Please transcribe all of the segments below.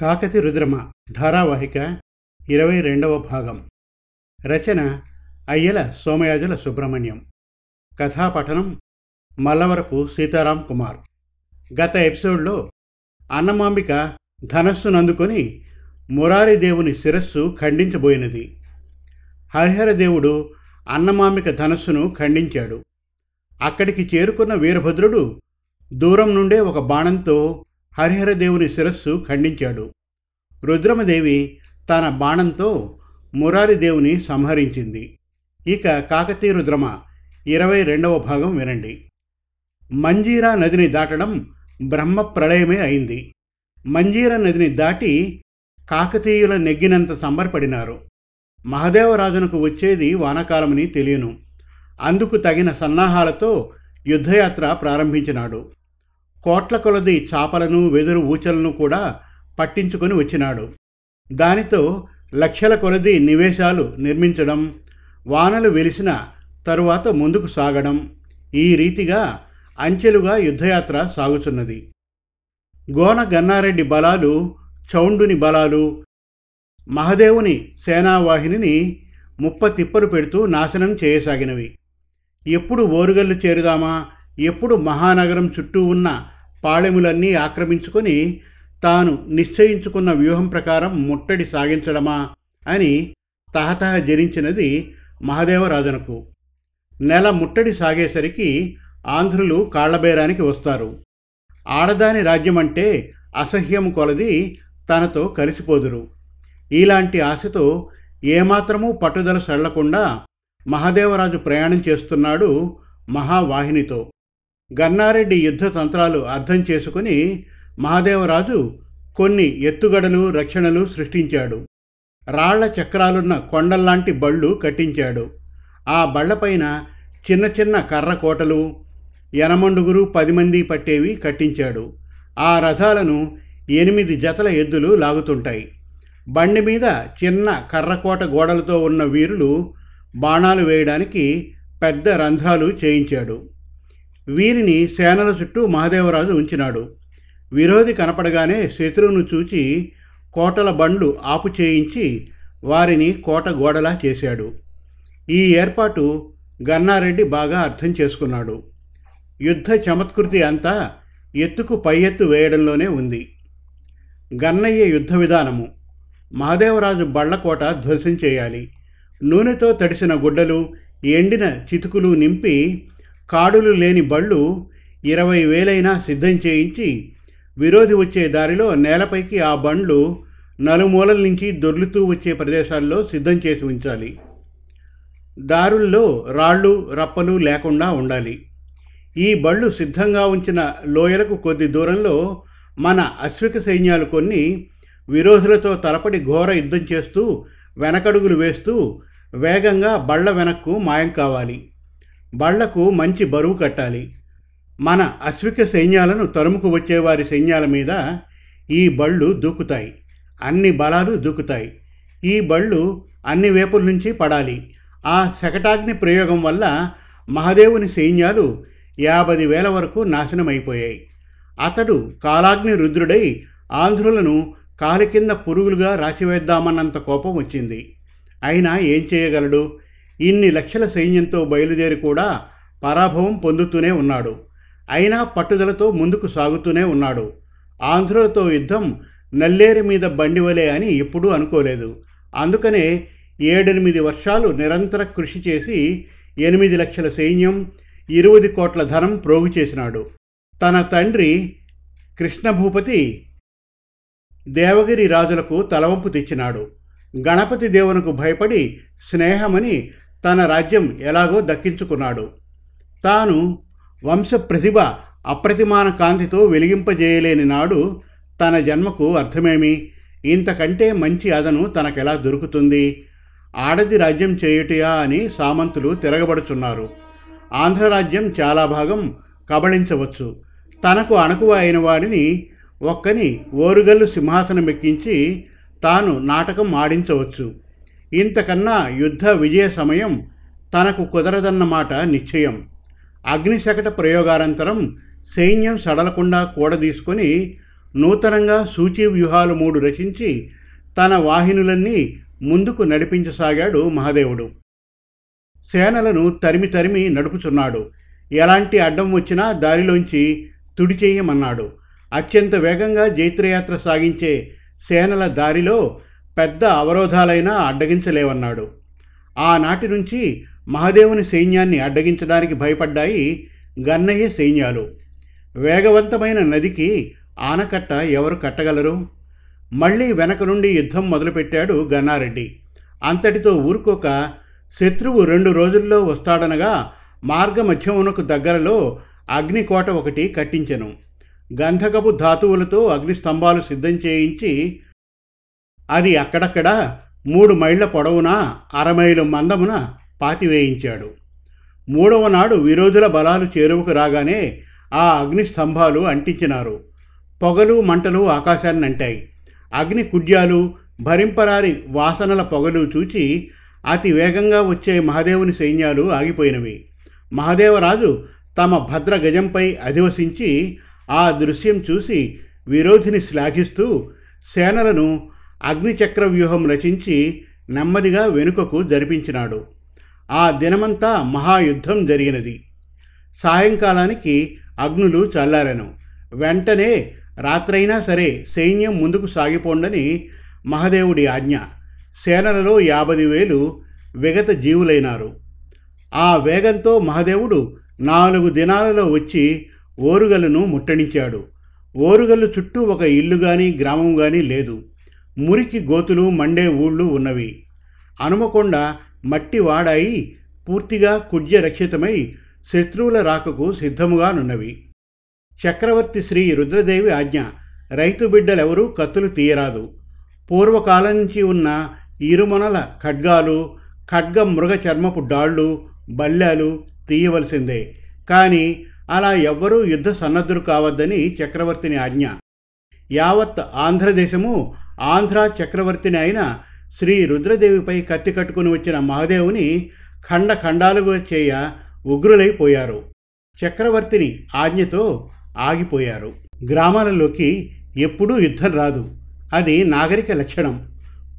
కాకతి రుద్రమ ధారావాహిక ఇరవై రెండవ భాగం. రచన అయ్యల సోమయాజుల సుబ్రహ్మణ్యం. కథాపఠనం మల్లవరపు సీతారాం కుమార్. గత ఎపిసోడ్లో అన్నమాంబిక ధనస్సును అందుకొని మురారి దేవుని శిరస్సు ఖండించబోయినది. హరిహర దేవుడు అన్నమాంబిక ధనస్సును ఖండించాడు. అక్కడికి చేరుకున్న వీరభద్రుడు దూరం నుండే ఒక బాణంతో హరిహరదేవుని శిరస్సు ఖండించాడు. రుద్రమదేవి తన బాణంతో మురారి దేవుని సంహరించింది. ఇక కాకతీ రుద్రమ ఇరవై రెండవ భాగం వినండి. మంజీరా నదిని దాటడం బ్రహ్మ ప్రళయమే అయింది. మంజీరా నదిని దాటి కాకతీయుల నెగ్గినంత సంబరపడినారు. మహదేవరాజునకు వచ్చేది వానకాలమని తెలియను. అందుకు తగిన సన్నాహాలతో యుద్ధయాత్ర ప్రారంభించినాడు. కోట్ల కొలది చాపలను వెదురు ఊచలను కూడా పట్టించుకొని వచ్చినాడు. దానితో లక్షల కొలది నివేశాలు నిర్మించడం వానలు వెలిసిన తరువాత ముందుకు సాగడం ఈ రీతిగా అంచెలుగా యుద్ధయాత్ర సాగుతున్నది. గోన గన్నారెడ్డి బలాలు చౌండుని బలాలు మహదేవుని సేనావాహినిని ముప్ప తిప్పలు పెడుతూ నాశనం చేయసాగినవి. ఎప్పుడు ఓరుగల్లు చేరుదామా? ఎప్పుడు మహానగరం చుట్టూ ఉన్న పాళెములన్నీ ఆక్రమించుకొని తాను నిశ్చయించుకున్న వ్యూహం ప్రకారం ముట్టడి సాగించడమా అని తహతహ జరించినది మహదేవరాజునకు. నెల ముట్టడి సాగేసరికి ఆంధ్రులు కాళ్ళబేరానికి వస్తారు. ఆడదాని రాజ్యమంటే అసహ్యం కొలది తనతో కలిసిపోదురు. ఇలాంటి ఆశతో ఏమాత్రమూ పట్టుదల సడలకుండా మహాదేవరాజు ప్రయాణం చేస్తున్నాడు మహావాహినితో. గన్నారెడ్డి యుద్ధ తంత్రాలు అర్థం చేసుకుని మహాదేవరాజు కొన్ని ఎత్తుగడలు రక్షణలు సృష్టించాడు. రాళ్ళ చక్రాలున్న కొండల్లాంటి బళ్ళు కట్టించాడు. ఆ బళ్ళపైన చిన్న చిన్న కర్రకోటలు ఎనమండుగురు పది మంది పట్టేవి కట్టించాడు. ఆ రథాలను ఎనిమిది జతల ఎద్దులు లాగుతుంటాయి. బండి మీద చిన్న కర్రకోట గోడలతో ఉన్న వీరులు బాణాలు వేయడానికి పెద్ద రంధ్రాలు చేయించాడు. వీరిని సేనల చుట్టూ మహాదేవరాజు ఉంచినాడు. విరోధి కనపడగానే శత్రువును చూచి కోటల బండ్లు ఆపు చేయించి వారిని కోట గోడలా చేశాడు. ఈ ఏర్పాటు గన్నారెడ్డి బాగా అర్థం చేసుకున్నాడు. యుద్ధ చమత్కృతి అంతా ఎత్తుకు పై ఎత్తు వేయడంలోనే ఉంది. గన్నయ్య యుద్ధ విధానము. మహాదేవరాజు బళ్ళకోట ధ్వంసం చేయాలి. నూనెతో తడిసిన గుడ్డలు ఎండిన చితుకులు నింపి కాడులు లేని బళ్ళు ఇరవై వేలైనా సిద్ధం చేయించి విరోధి వచ్చే దారిలో నేలపైకి ఆ బండ్లు నలుమూలల నుంచి దొర్లుతూ వచ్చే ప్రదేశాల్లో సిద్ధం చేసి ఉంచాలి. దారుల్లో రాళ్ళు రప్పలు లేకుండా ఉండాలి. ఈ బళ్ళు సిద్ధంగా ఉంచిన లోయలకు కొద్ది దూరంలో మన అశ్విక సైన్యాలు కొన్ని విరోధులతో తలపడి ఘోర యుద్ధం చేస్తూ వెనకడుగులు వేస్తూ వేగంగా బళ్ళ వెనక్కు మాయం కావాలి. బళ్ళకు మంచి బరువు కట్టాలి. మన అశ్విక సైన్యాలను తరుముకు వచ్చేవారి సైన్యాల మీద ఈ బళ్ళు దూకుతాయి. అన్ని బలాలు దూకుతాయి. ఈ బళ్ళు అన్ని వేపుల నుంచి పడాలి. ఆ శకటాగ్ని ప్రయోగం వల్ల మహదేవుని సైన్యాలు యాభై వేల వరకు నాశనమైపోయాయి. అతడు కాలాగ్ని రుద్రుడై ఆంధ్రులను కాలి కింద పురుగులుగా రాచివేద్దామన్నంత కోపం వచ్చింది. అయినా ఏం చేయగలడు? ఇన్ని లక్షల సైన్యంతో బయలుదేరి కూడా పరాభవం పొందుతూనే ఉన్నాడు. అయినా పట్టుదలతో ముందుకు సాగుతూనే ఉన్నాడు. ఆంధ్రులతో యుద్ధం నల్లేరు మీద బండివలే అని ఎప్పుడూ అనుకోలేదు. అందుకనే ఏడెనిమిది వర్షాలు నిరంతర కృషి చేసి ఎనిమిది లక్షల సైన్యం ఇరవై కోట్ల ధనం ప్రోగు చేసినాడు. తన తండ్రి కృష్ణభూపతి దేవగిరి రాజులకు తలవంపు తెచ్చినాడు. గణపతి దేవునకు భయపడి స్నేహమని తన రాజ్యం ఎలాగో దక్కించుకున్నాడు. తాను వంశ ప్రతిభ అప్రతిమాన కాంతితో వెలిగింపజేయలేని నాడు తన జన్మకు అర్థమేమి? ఇంతకంటే మంచి అదను తనకెలా దొరుకుతుంది? ఆడది రాజ్యం చేయుటయా అని సామంతులు తిరగబడుచున్నారు. ఆంధ్రరాజ్యం చాలా భాగం కబళించవచ్చు. తనకు అణకువ అయిన వాడిని ఒక్కని ఓరుగల్లు సింహాసనం ఎక్కించి తాను నాటకం ఆడించవచ్చు. ఇంతకన్నా యుద్ధ విజయ సమయం తనకు కుదరదన్నమాట నిశ్చయం. అగ్నిశకట ప్రయోగానంతరం సైన్యం సడలకుండా కూడదీసుకొని నూతనంగా సూచీ వ్యూహాలు మూడు రచించి తన వాహినులన్నీ ముందుకు నడిపించసాగాడు మహాదేవుడు. సేనలను తరిమి తరిమి నడుపుచున్నాడు. ఎలాంటి అడ్డం వచ్చినా దారిలోంచి తుడిచేయమన్నాడు అత్యంత వేగంగా జైత్రయాత్ర సాగించే సేనల దారిలో పెద్ద అవరోధాలైనా అడ్డగించలేవన్నాడు. ఆనాటి నుంచి మహాదేవుని సైన్యాన్ని అడ్డగించడానికి భయపడ్డాయి గన్నయ్య సైన్యాలు. వేగవంతమైన నదికి ఆనకట్ట ఎవరు కట్టగలరు? మళ్ళీ వెనక నుండి యుద్ధం మొదలుపెట్టాడు గన్నారెడ్డి. అంతటితో ఊరుకోక శత్రువు రెండు రోజుల్లో వస్తాడనగా మార్గమధ్యమునకు దగ్గరలో అగ్నికోట ఒకటి కట్టించెను. గంధకపు ధాతువులతో అగ్నిస్తంభాలు సిద్ధం చేయించి అది అక్కడక్కడ మూడు మైళ్ళ పొడవున అరమైలు మందమున పాతివేయించాడు. మూడవ నాడు విరోధుల బలాలు చేరువకు రాగానే ఆ అగ్ని స్తంభాలు అంటించినారు. పొగలు మంటలు ఆకాశాన్ని అంటాయి అగ్ని కుడ్యాలు భరింపరారి వాసనల పొగలు చూచి అతి వేగంగా వచ్చే మహాదేవుని సైన్యాలు ఆగిపోయినవి. మహాదేవరాజు తమ భద్ర గజంపై అధివసించి ఆ దృశ్యం చూసి విరోధిని శ్లాఘిస్తూ సేనలను అగ్నిచక్ర వ్యూహం రచించి నెమ్మదిగా వెనుకకు జరిపించినాడు. ఆ దినమంతా మహాయుద్ధం జరిగినది. సాయంకాలానికి అగ్నులు చల్లారెను. వెంటనే రాత్రైనా సరే సైన్యం ముందుకు సాగిపోండని మహదేవుడి ఆజ్ఞ. సేనలలో యాభై వేలు విగత జీవులైనారు. ఆ వేగంతో మహదేవుడు నాలుగు దినాలలో వచ్చి ఓరుగలను ముట్టడించాడు. ఓరుగల్లు చుట్టూ ఒక ఇల్లు కానీ గ్రామం కానీ లేదు. మురికి గోతులు మండే ఊళ్ళు ఉన్నవి. అనుమకొండ మట్టి వాడాయి పూర్తిగా కుడ్య రక్షితమై శత్రువుల రాకకు సిద్ధముగానున్నవి చక్రవర్తి శ్రీ రుద్రదేవి ఆజ్ఞ రైతు బిడ్డలెవరూ కత్తులు తీయరాదు. పూర్వకాలం నుంచి ఉన్న ఇరుమొనల ఖడ్గాలు ఖడ్గ మృగ చర్మపు డాళ్ళు బల్లాలు తీయవలసిందే. కానీ అలా ఎవ్వరూ యుద్ధ సన్నద్ధులు కావద్దని చక్రవర్తిని ఆజ్ఞ. యావత్ ఆంధ్రదేశము ఆంధ్ర చక్రవర్తిని అయిన శ్రీ రుద్రదేవిపై కత్తి కట్టుకుని వచ్చిన మహాదేవుని ఖండ ఖండాలుగా చేయ ఉగ్రులైపోయారు. చక్రవర్తిని ఆజ్ఞతో ఆగిపోయారు. గ్రామాలలోకి ఎప్పుడూ యుద్ధం రాదు. అది నాగరిక లక్షణం.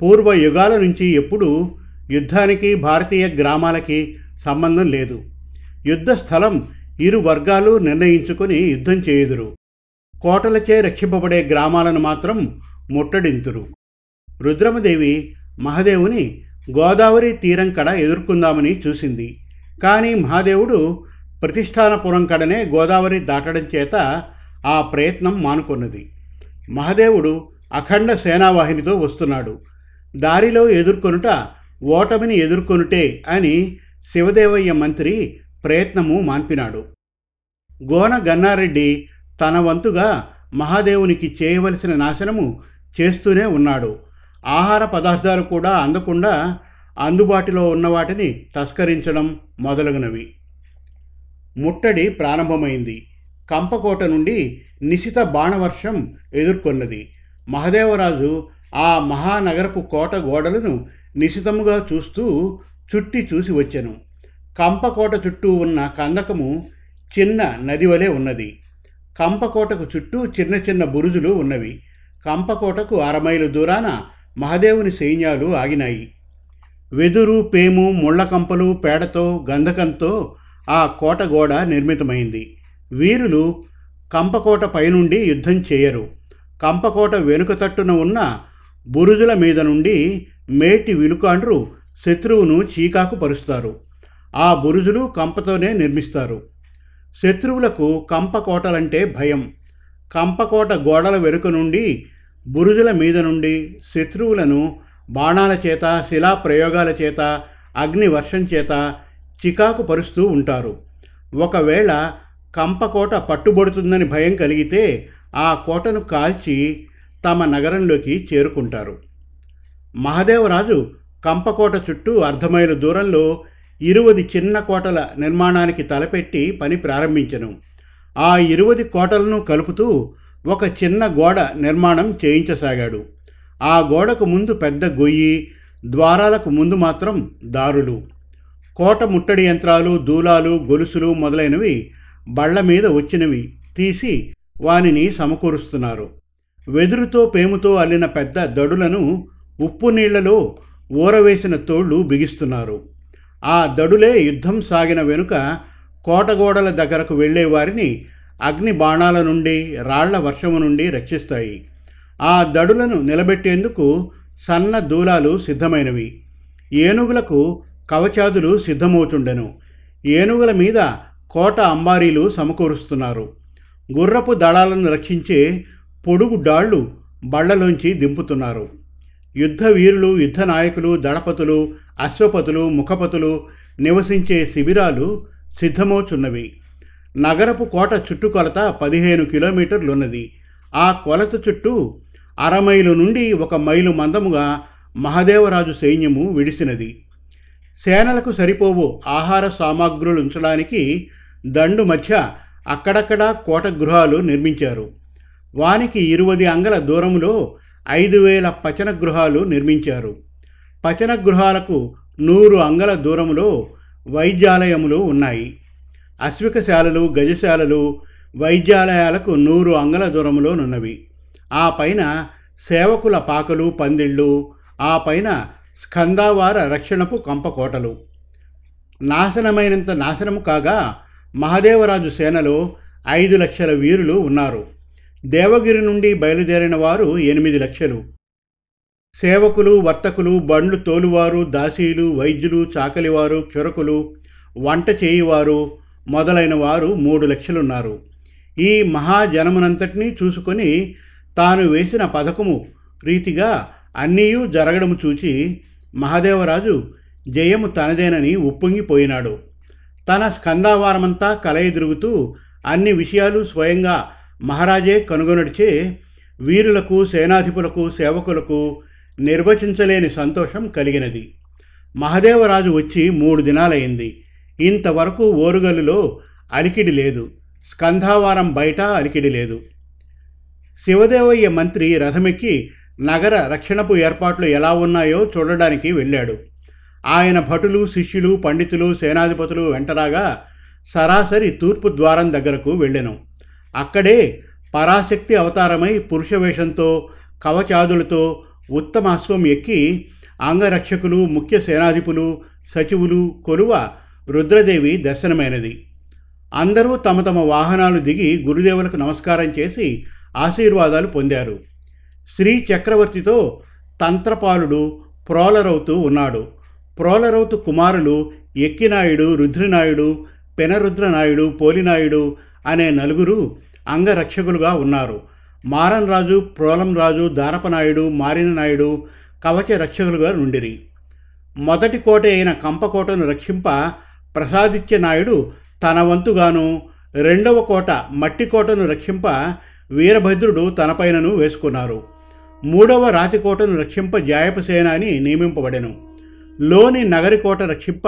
పూర్వ యుగాల నుంచి ఎప్పుడూ యుద్ధానికి భారతీయ గ్రామాలకి సంబంధం లేదు. యుద్ధ స్థలం ఇరు వర్గాలు నిర్ణయించుకొని యుద్ధం చేయుదురు. కోటలచే రక్షింపబడే గ్రామాలను మాత్రం ముట్టడింతురు. రుద్రమదేవి మహాదేవుని గోదావరి తీరం కడ ఎదుర్కొందామని చూసింది. కానీ మహాదేవుడు ప్రతిష్టానపురం కడనే గోదావరి దాటడం చేత ఆ ప్రయత్నం మానుకున్నది. మహాదేవుడు అఖండ సేనావాహినితో వస్తున్నాడు. దారిలో ఎదుర్కొనుట ఓటమిని ఎదుర్కొనుటే అని శివదేవయ్య మంత్రి ప్రయత్నము మాన్పినాడు. గోన గన్నారెడ్డి తన వంతుగా మహాదేవునికి చేయవలసిన నాశనము చేస్తూనే ఉన్నాడు. ఆహార పదార్థాలు కూడా అందకుండా అందుబాటులో ఉన్న వాటిని తస్కరించడం మొదలగునవి. ముట్టడి ప్రారంభమైంది. కంపకోట నుండి నిశిత బాణవర్షం ఎదుర్కొన్నది. మహదేవరాజు ఆ మహానగరపు కోట గోడలను నిశితముగా చూస్తూ చుట్టి చూసి వచ్చెను. కంపకోట చుట్టూ ఉన్న కందకము చిన్న నది వలె ఉన్నది. కంపకోటకు చుట్టూ చిన్న చిన్న బురుజులు ఉన్నవి. కంపకోటకు అరమైలు దూరాన మహదేవుని సైన్యాలు ఆగినాయి. వెదురు పేము ముళ్ళకంపలు పేడతో గంధకంతో ఆ కోట గోడ నిర్మితమైంది. వీరులు కంపకోట పైనుండి యుద్ధం చేయరు. కంపకోట వెనుక తట్టున ఉన్న బురుజుల మీద నుండి మేటి విలుకాండ్రు శత్రువును చీకాకు పరుస్తారు. ఆ బురుజులు కంపతోనే నిర్మిస్తారు. శత్రువులకు కంపకోటలంటే భయం. కంపకోట గోడల వెనుక నుండి బురుజుల మీద నుండి శత్రువులను బాణాల చేత శిలా ప్రయోగాల చేత అగ్ని వర్షం చేత చికాకు పరుస్తూ ఉంటారు. ఒకవేళ కంపకోట పట్టుబడుతుందని భయం కలిగితే ఆ కోటను కాల్చి తమ నగరంలోకి చేరుకుంటారు. మహదేవరాజు కంపకోట చుట్టూ అర్ధమైల దూరంలో ఇరువది చిన్న కోటల నిర్మాణానికి తలపెట్టి పని ప్రారంభించను. ఆ ఇరువది కోటలను కలుపుతూ ఒక చిన్న గోడ నిర్మాణం చేయించసాగాడు. ఆ గోడకు ముందు పెద్ద గొయ్యి ద్వారాలకు ముందు మాత్రం దారులు. కోట ముట్టడి యంత్రాలు దూలాలు గొలుసులు మొదలైనవి బళ్ళ మీద వచ్చినవి తీసి వానిని సమకూరుస్తున్నారు. వెదురుతో పేముతో అల్లిన పెద్ద దడులను ఉప్పు నీళ్ళలో ఊరవేసిన తోళ్ళు బిగిస్తున్నారు. ఆ దడులే యుద్ధం సాగిన వెనుక కోటగోడల దగ్గరకు వెళ్ళే వారిని అగ్ని బాణాల నుండి రాళ్ళ వర్షము నుండి రక్షిస్తాయి. ఆ దడులను నిలబెట్టేందుకు సన్న దూలాలు సిద్ధమైనవి. ఏనుగులకు కవచాదులు సిద్ధమవుతుండెను ఏనుగుల మీద కోట అంబారీలు సమకూరుస్తున్నారు. గుర్రపు దళాలను రక్షించే పొడుగు డాళ్ళు బళ్ళలోంచి దింపుతున్నారు. యుద్ధ వీరులు యుద్ధ నాయకులు దళపతులు అశ్వపతులు ముఖపతులు నివసించే శిబిరాలు సిద్ధమవుచున్నవి. నగరపు కోట చుట్టుకొలత పదిహేను కిలోమీటర్లున్నది. ఆ కొలత చుట్టూ అరమైలు నుండి ఒక మైలు మందముగా మహదేవరాజు సైన్యము విడిసినది. సేనలకు సరిపోవు ఆహార సామాగ్రులు ఉంచడానికి దండు మధ్య అక్కడక్కడా కోట గృహాలు నిర్మించారు. వానికి ఇరువది అంగల దూరములో ఐదు వేల పచన గృహాలు నిర్మించారు. పచన గృహాలకు నూరు అంగల దూరములో వైద్యాలయములు ఉన్నాయి. అశ్వికశాలలు గజశాలలు వైద్యాలయాలకు నూరు అంగల దూరంలోనున్నవి ఆ పైన సేవకుల పాకలు పందిళ్ళు ఆ పైన స్కందావార రక్షణపు కంపకోటలు నాశనమైనంత నాశనము కాగా మహదేవరాజు సేనలో ఐదు లక్షల వీరులు ఉన్నారు. దేవగిరి నుండి బయలుదేరిన వారు ఎనిమిది లక్షలు. సేవకులు వర్తకులు బండ్లు తోలువారు దాసీలు వైద్యులు చాకలివారు క్షురకులు వంట చేయువారు మొదలైన వారు మూడు లక్షలున్నారు. ఈ మహాజనమునంతటినీ చూసుకొని తాను వేసిన పథకము రీతిగా అన్నీయూ జరగడము చూచి మహాదేవరాజు జయము తనదేనని ఉప్పొంగిపోయినాడు. తన స్కందావారమంతా కలయదిరుగుతూ అన్ని విషయాలు స్వయంగా మహారాజే కనుగొనడిచే వీరులకు సేనాధిపులకు సేవకులకు నిర్వచించలేని సంతోషం కలిగినది. మహదేవరాజు వచ్చి మూడు దినాలైంది ఇంతవరకు ఓరుగల్లులో అలికిడి లేదు. స్కంధావారం బయట అలికిడి లేదు. శివదేవయ్య మంత్రి రథమెక్కి నగర రక్షణపు ఏర్పాట్లు ఎలా ఉన్నాయో చూడడానికి వెళ్ళాడు. ఆయన భటులు శిష్యులు పండితులు సేనాధిపతులు వెంటరాగా సరాసరి తూర్పు ద్వారం దగ్గరకు వెళ్ళెను. అక్కడే పరాశక్తి అవతారమై పురుషవేషంతో కవచాదులతో ఉత్తమ అశ్వం ఎక్కి అంగరక్షకులు ముఖ్య సేనాధిపులు సచివులు కొలువ రుద్రదేవి దర్శనమైనది. అందరూ తమ తమ వాహనాలు దిగి గురుదేవులకు నమస్కారం చేసి ఆశీర్వాదాలు పొందారు. శ్రీ చక్రవర్తితో తంత్రపాలుడు ప్రోలరౌతు ఉన్నాడు. ప్రోలరౌతు కుమారులు ఎక్కినాయుడు రుద్రనాయుడు పెనరుద్రనాయుడు పోలినాయుడు అనే నలుగురు అంగరక్షకులుగా ఉన్నారు. మారన్ రాజు ప్రోలం రాజు దానపనాయుడు మారిన నాయుడు కవచ రక్షకులుగా నుండిరి. మొదటి కోట అయిన కంపకోటను రక్షింప ప్రసాదిత్య నాయుడు తన వంతుగాను రెండవ కోట మట్టి కోటను రక్షింప వీరభద్రుడు తనపైనను వేసుకున్నారు. మూడవ రాతికోటను రక్షింప జాయపసేనాని నియమింపబడెను. లోని నగరికోట రక్షింప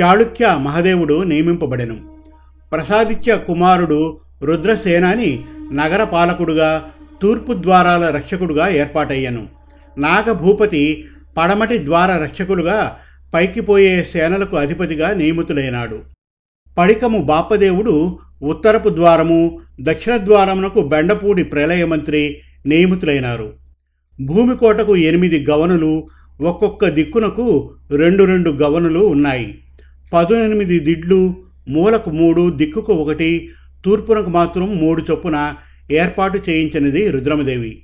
చాళుక్య మహదేవుడు నియమింపబడెను. ప్రసాదిత్య కుమారుడు రుద్రసేనాని నగరపాలకుడుగా తూర్పు ద్వారాల రక్షకుడుగా ఏర్పాటయ్యను. నాగభూపతి పడమటి ద్వార రక్షకులుగా పైకి పోయే సేనలకు అధిపతిగా నియమితులైనాడు. పడికము బాపదేవుడు ఉత్తరపు ద్వారము దక్షిణ ద్వారమునకు బెండపూడి ప్రళయమంత్రి నియమితులైనారు. భూమికోటకు ఎనిమిది గవనులు ఒక్కొక్క దిక్కునకు రెండు రెండు గవనులు ఉన్నాయి. పదునెనిమిది దిడ్లు మూలకు మూడు దిక్కుకు ఒకటి తూర్పునకు మాత్రం మూడు చొప్పున ఏర్పాటు చేయించినది రుద్రమదేవి.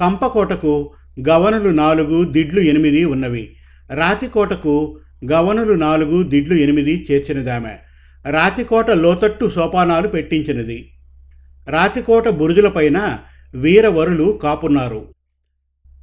కంపకోటకు గవనులు నాలుగు దిడ్లు ఎనిమిది ఉన్నవి. రాతికోటకు గవనులు నాలుగు దిడ్లు ఎనిమిది చేర్చినదామె. రాతికోట లోతట్టు సోపానాలు పెట్టించినది. రాతికోట బురుజులపైన వీరవరులు కాపున్నారు.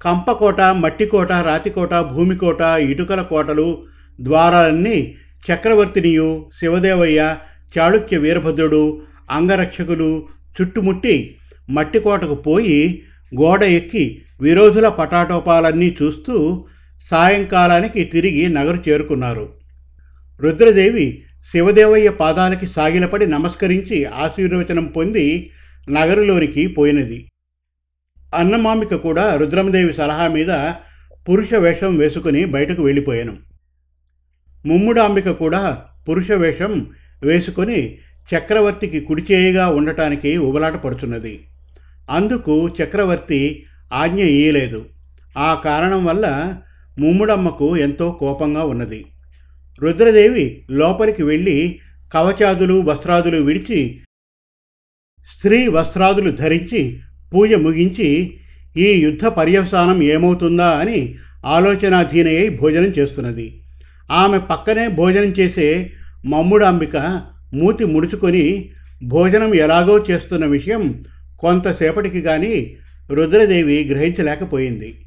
కంపకోట మట్టికోట రాతికోట భూమికోట ఇటుకల కోటలు ద్వారాలన్నీ చక్రవర్తినియు శివదేవయ్య చాళుక్య వీరభద్రుడు అంగరక్షకులు చుట్టుముట్టి మట్టికోటకు పోయి గోడ ఎక్కి విరోధుల పటాటోపాలన్నీ చూస్తూ సాయంకాలానికి తిరిగి నగరు చేరుకున్నారు. రుద్రదేవి శివదేవయ్య పాదాలకి సాగిలపడి నమస్కరించి ఆశీర్వచనం పొంది నగరులోనికి పోయినది. అన్నమామిక కూడా రుద్రమదేవి సలహా మీద పురుష వేషం వేసుకుని బయటకు వెళ్ళిపోయాను. ముమ్ముడాంబిక కూడా పురుష వేషం వేసుకొని చక్రవర్తికి కుడిచేయిగా ఉండటానికి ఉబలాట పడుతున్నది. అందుకు చక్రవర్తి ఆజ్ఞ ఇయ్యలేదు. ఆ కారణం వల్ల ముమ్ముడమ్మకు ఎంతో కోపంగా ఉన్నది. రుద్రదేవి లోపలికి వెళ్ళి కవచాదులు వస్త్రాదులు విడిచి స్త్రీ వస్త్రాదులు ధరించి పూజ ముగించి ఈ యుద్ధ పర్యవసానం ఏమవుతుందా అని ఆలోచనాధీనయ్యి భోజనం చేస్తున్నది. ఆమె పక్కనే భోజనం చేసే మమ్ముడాంబిక మూతి ముడుచుకొని భోజనం ఎలాగో చేస్తున్న విషయం కొంతసేపటికి కానీ రుద్రదేవి గ్రహించలేకపోయింది.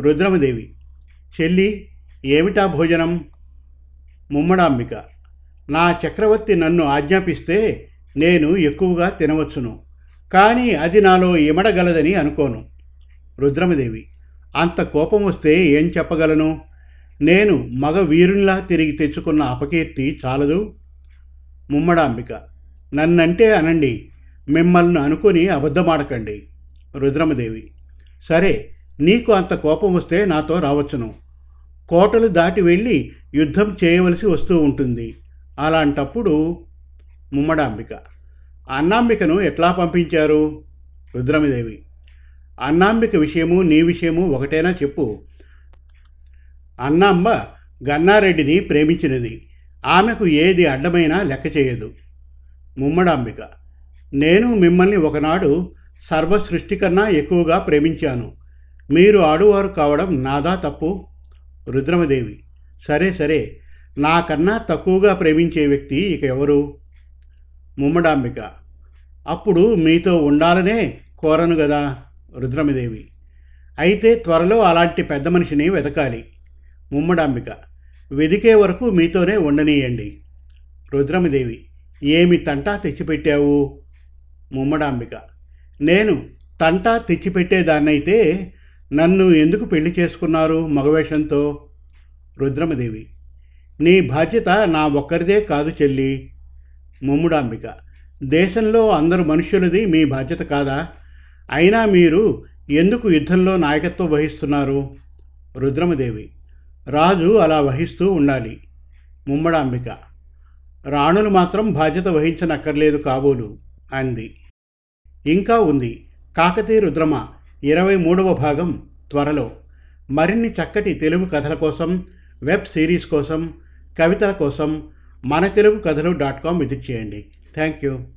రుద్రమదేవి చెల్లి ఏమిటా భోజనం? ముమ్మడాంబిక. నా చక్రవర్తి నన్ను ఆజ్ఞాపిస్తే నేను ఎక్కువగా తినవచ్చును. కానీ అది నాలో ఇమడగలదని అనుకోను. రుద్రమదేవి. అంత కోపం వస్తే ఏం చెప్పగలను? నేను మగ వీరునిలా తిరిగి తెచ్చుకున్న అపకీర్తి చాలదు? ముమ్మడాంబిక. నన్నంటే అనండి. మిమ్మల్ని అనుకొని అబద్ధమాడకండి. రుద్రమదేవి. సరే నీకు అంత కోపం వస్తే నాతో రావచ్చును. కోటలు దాటి వెళ్ళి యుద్ధం చేయవలసి వస్తూ ఉంటుంది. అలాంటప్పుడు ముమ్మడాంబిక. అన్నాంబికను ఎట్లా పంపించారు? రుద్రమదేవి. అన్నాంబిక విషయము నీ విషయము ఒకటేనా చెప్పు. అన్నాంబ గన్నారెడ్డిని ప్రేమించినది. ఆమెకు ఏది అడ్డమైనా లెక్క చేయదు. ముమ్మడాంబిక. నేను మిమ్మల్ని ఒకనాడు సర్వ సృష్టి కన్నా ఎక్కువగా ప్రేమించాను. మీరు ఆడువారు కావడం నాదా తప్పు? రుద్రమదేవి. సరే సరే. నాకన్నా తక్కువగా ప్రేమించే వ్యక్తి ఇక ఎవరు? ముమ్మడాంబిక. అప్పుడు మీతో ఉండాలనే కోరను కదా రుద్రమదేవి. అయితే త్వరలో అలాంటి పెద్ద మనిషిని వెతకాలి. ముమ్మడాంబిక. వెదికే వరకు మీతోనే ఉండనీయండి. రుద్రమదేవి. ఏమి తంటా తెచ్చిపెట్టావు? ముమ్మడాంబిక. నేను తంటా తెచ్చిపెట్టేదాన్నైతే నన్ను ఎందుకు పెళ్ళి చేసుకున్నారు మగవేషంతో? రుద్రమదేవి. నీ బాధ్యత నా ఒక్కరిదే కాదు చెల్లి. ముమ్ముడాంబిక. దేశంలో అందరు మనుషులది మీ బాధ్యత కాదా? అయినా మీరు ఎందుకు యుద్ధంలో నాయకత్వం వహిస్తున్నారు? రుద్రమదేవి. రాజు అలా వహిస్తూ ఉండాలి. ముమ్మడాంబిక. రాణులు మాత్రం బాధ్యత వహించనక్కర్లేదు కాబోలు అంది. ఇంకా ఉంది. కాకతీ రుద్రమ ఇరవై మూడవ భాగం త్వరలో. మరిన్ని చక్కటి తెలుగు కథల కోసం వెబ్ సిరీస్ కోసం కవితల కోసం మన తెలుగు కథలు డాట్ కామ్ విజిట్ చేయండి. Thank you